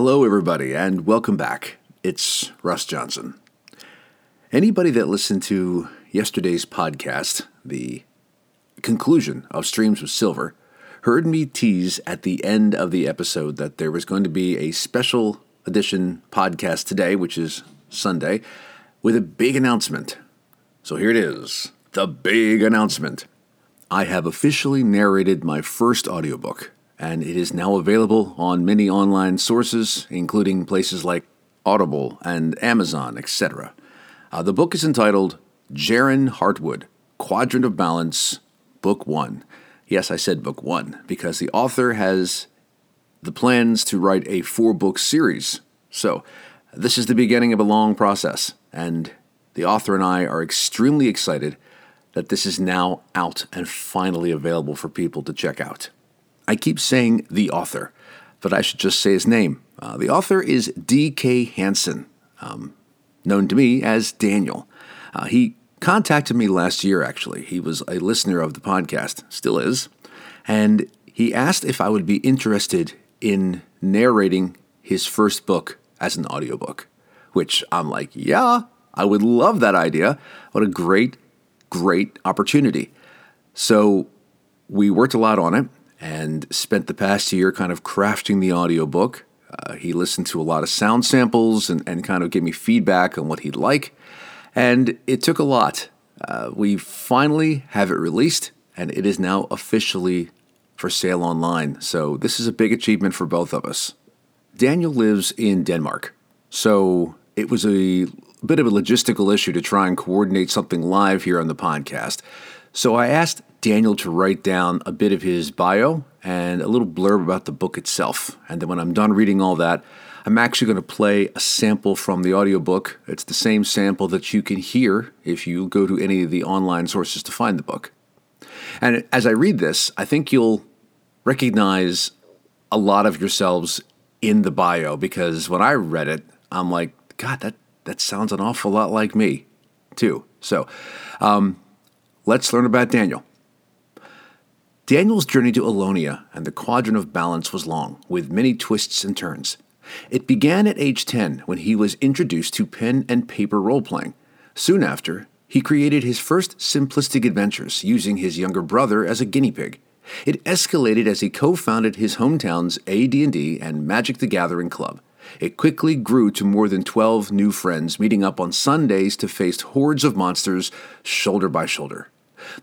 Hello, everybody, and welcome back. It's Russ Johnson. Anybody that listened to yesterday's podcast, the conclusion of Streams of Silver, heard me tease at the end of the episode that there was going to be a special edition podcast today, which is Sunday, with a big announcement. So here it is the big announcement. I have officially narrated my first audiobook, and it is now available on many online sources, including places like Audible and Amazon, etc. Uh, the book is entitled Jaron Hartwood Quadrant of Balance, Book 1. Yes, I said Book 1 because the author has the plans to write a four book series. So, this is the beginning of a long process, and the author and I are extremely excited that this is now out and finally available for people to check out. I keep saying the author, but I should just say his name. Uh, the author is D.K. Hansen, um, known to me as Daniel. Uh, he contacted me last year, actually. He was a listener of the podcast, still is, and he asked if I would be interested in narrating his first book as an audiobook, which I'm like, yeah, I would love that idea. What a great, great opportunity. So we worked a lot on it and spent the past year kind of crafting the audiobook. Uh, he listened to a lot of sound samples and, and kind of gave me feedback on what he'd like. And it took a lot. Uh, we finally have it released, and it is now officially for sale online. So this is a big achievement for both of us. Daniel lives in Denmark, so it was a bit of a logistical issue to try and coordinate something live here on the podcast. So I asked Daniel to write down a bit of his bio and a little blurb about the book itself. And then when I'm done reading all that, I'm actually going to play a sample from the audiobook. It's the same sample that you can hear if you go to any of the online sources to find the book. And as I read this, I think you'll recognize a lot of yourselves in the bio because when I read it, I'm like, God, that, that sounds an awful lot like me, too. So um, let's learn about Daniel. Daniel's journey to Elonia and the Quadrant of Balance was long, with many twists and turns. It began at age 10 when he was introduced to pen and paper role playing. Soon after, he created his first simplistic adventures using his younger brother as a guinea pig. It escalated as he co-founded his hometown's AD&D and Magic the Gathering club. It quickly grew to more than 12 new friends meeting up on Sundays to face hordes of monsters shoulder by shoulder.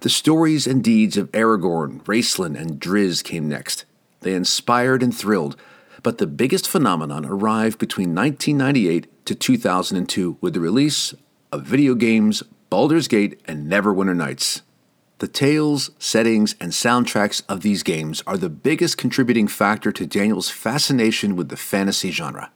The stories and deeds of Aragorn, Raistlin, and Drizzt came next. They inspired and thrilled, but the biggest phenomenon arrived between 1998 to 2002 with the release of video games Baldur's Gate and Neverwinter Nights. The tales, settings, and soundtracks of these games are the biggest contributing factor to Daniel's fascination with the fantasy genre.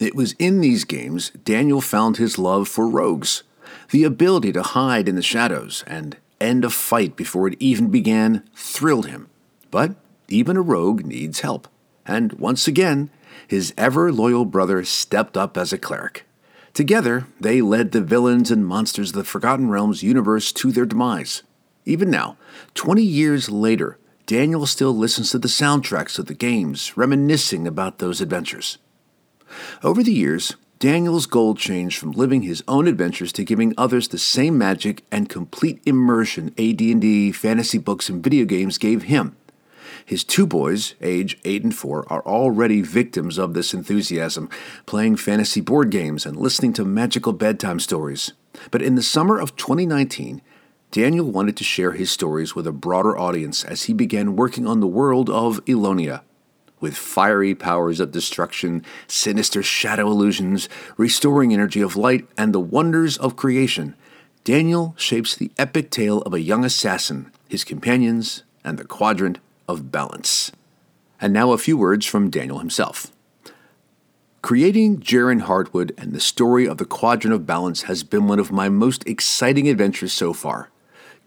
It was in these games Daniel found his love for rogues, the ability to hide in the shadows and end a fight before it even began thrilled him. But even a rogue needs help, and once again, his ever loyal brother stepped up as a cleric. Together, they led the villains and monsters of the Forgotten Realms universe to their demise. Even now, 20 years later, Daniel still listens to the soundtracks of the games, reminiscing about those adventures. Over the years, Daniel's goal changed from living his own adventures to giving others the same magic and complete immersion AD&D, fantasy books, and video games gave him. His two boys, age 8 and 4, are already victims of this enthusiasm, playing fantasy board games and listening to magical bedtime stories. But in the summer of 2019, Daniel wanted to share his stories with a broader audience as he began working on the world of Elonia. With fiery powers of destruction, sinister shadow illusions, restoring energy of light, and the wonders of creation, Daniel shapes the epic tale of a young assassin, his companions, and the quadrant of balance. And now a few words from Daniel himself. Creating Jaron Hartwood and the story of the Quadrant of Balance has been one of my most exciting adventures so far.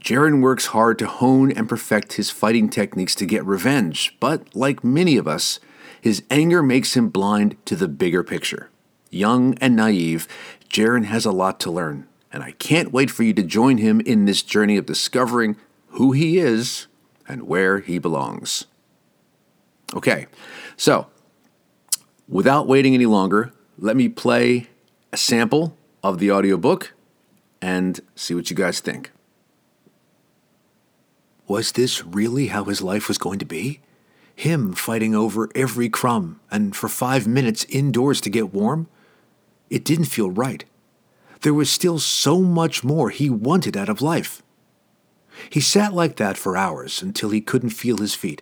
Jaron works hard to hone and perfect his fighting techniques to get revenge, but like many of us, his anger makes him blind to the bigger picture. Young and naive, Jaron has a lot to learn, and I can't wait for you to join him in this journey of discovering who he is and where he belongs. Okay, so without waiting any longer, let me play a sample of the audiobook and see what you guys think. Was this really how his life was going to be? Him fighting over every crumb and for five minutes indoors to get warm? It didn't feel right. There was still so much more he wanted out of life. He sat like that for hours until he couldn't feel his feet.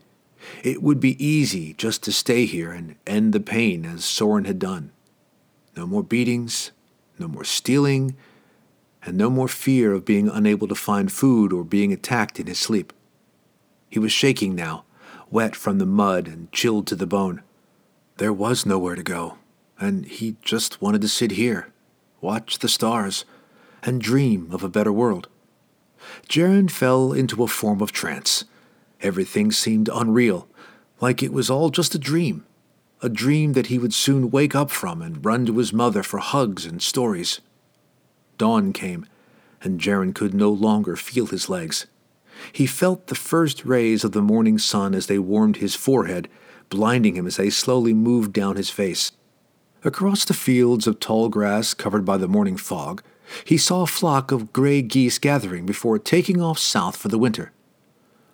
It would be easy just to stay here and end the pain as Soren had done. No more beatings, no more stealing, and no more fear of being unable to find food or being attacked in his sleep. He was shaking now, wet from the mud and chilled to the bone. There was nowhere to go, and he just wanted to sit here, watch the stars, and dream of a better world. Jaren fell into a form of trance. Everything seemed unreal, like it was all just a dream, a dream that he would soon wake up from and run to his mother for hugs and stories. Dawn came, and Jaren could no longer feel his legs. He felt the first rays of the morning sun as they warmed his forehead, blinding him as they slowly moved down his face. Across the fields of tall grass covered by the morning fog, he saw a flock of gray geese gathering before taking off south for the winter.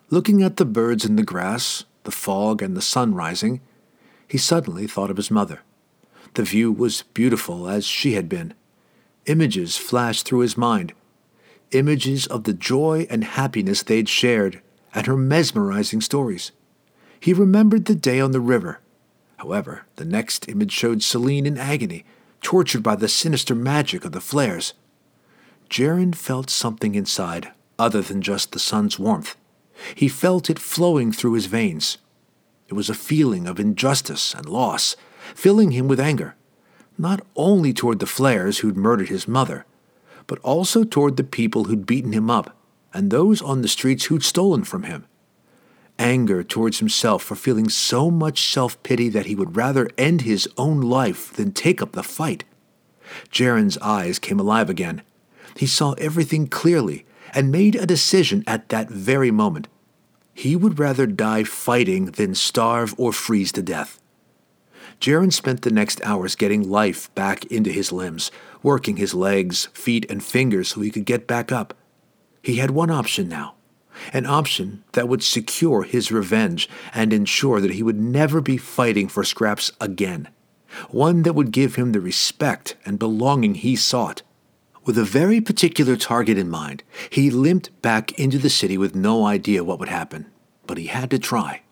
Looking at the birds in the grass, the fog, and the sun rising, he suddenly thought of his mother. The view was beautiful as she had been. Images flashed through his mind images of the joy and happiness they'd shared and her mesmerizing stories. He remembered the day on the river. However, the next image showed Celine in agony, tortured by the sinister magic of the flares. Jaren felt something inside, other than just the sun's warmth. He felt it flowing through his veins. It was a feeling of injustice and loss, filling him with anger, not only toward the flares who'd murdered his mother, but also toward the people who'd beaten him up and those on the streets who'd stolen from him. Anger towards himself for feeling so much self pity that he would rather end his own life than take up the fight. Jaren's eyes came alive again, he saw everything clearly and made a decision at that very moment. He would rather die fighting than starve or freeze to death. Jaren spent the next hours getting life back into his limbs, working his legs, feet, and fingers so he could get back up. He had one option now an option that would secure his revenge and ensure that he would never be fighting for scraps again. One that would give him the respect and belonging he sought. With a very particular target in mind, he limped back into the city with no idea what would happen, but he had to try.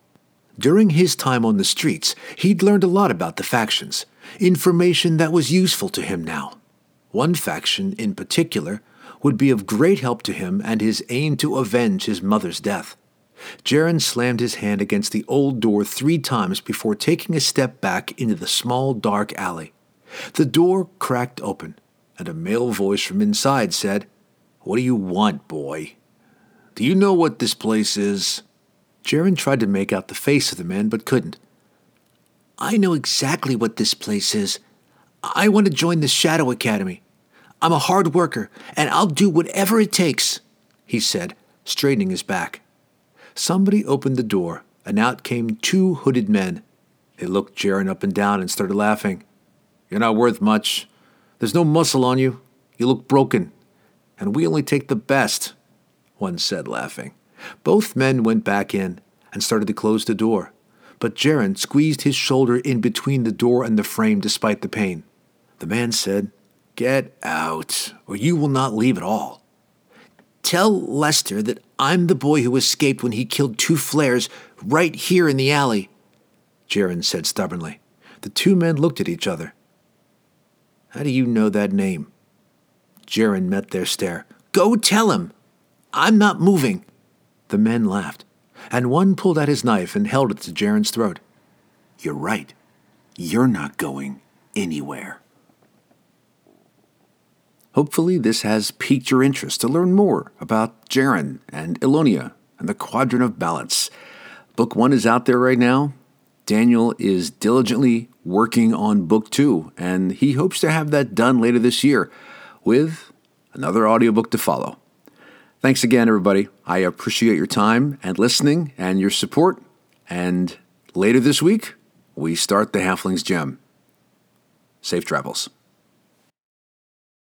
During his time on the streets, he'd learned a lot about the factions, information that was useful to him now. One faction, in particular, would be of great help to him and his aim to avenge his mother's death. Jaren slammed his hand against the old door three times before taking a step back into the small, dark alley. The door cracked open, and a male voice from inside said, What do you want, boy? Do you know what this place is? Jaren tried to make out the face of the man, but couldn't. I know exactly what this place is. I want to join the Shadow Academy. I'm a hard worker, and I'll do whatever it takes, he said, straightening his back. Somebody opened the door, and out came two hooded men. They looked Jaren up and down and started laughing. You're not worth much. There's no muscle on you. You look broken. And we only take the best, one said, laughing. Both men went back in and started to close the door, but Jaren squeezed his shoulder in between the door and the frame despite the pain. The man said, Get out, or you will not leave at all. Tell Lester that I'm the boy who escaped when he killed two flares right here in the alley, Jaren said stubbornly. The two men looked at each other. How do you know that name? Jaren met their stare. Go tell him. I'm not moving. The men laughed, and one pulled out his knife and held it to Jaren's throat. You're right. You're not going anywhere. Hopefully, this has piqued your interest to learn more about Jaren and Elonia and the Quadrant of Balance. Book one is out there right now. Daniel is diligently working on book two, and he hopes to have that done later this year with another audiobook to follow. Thanks again, everybody. I appreciate your time and listening and your support. And later this week, we start the Halfling's Gem. Safe travels.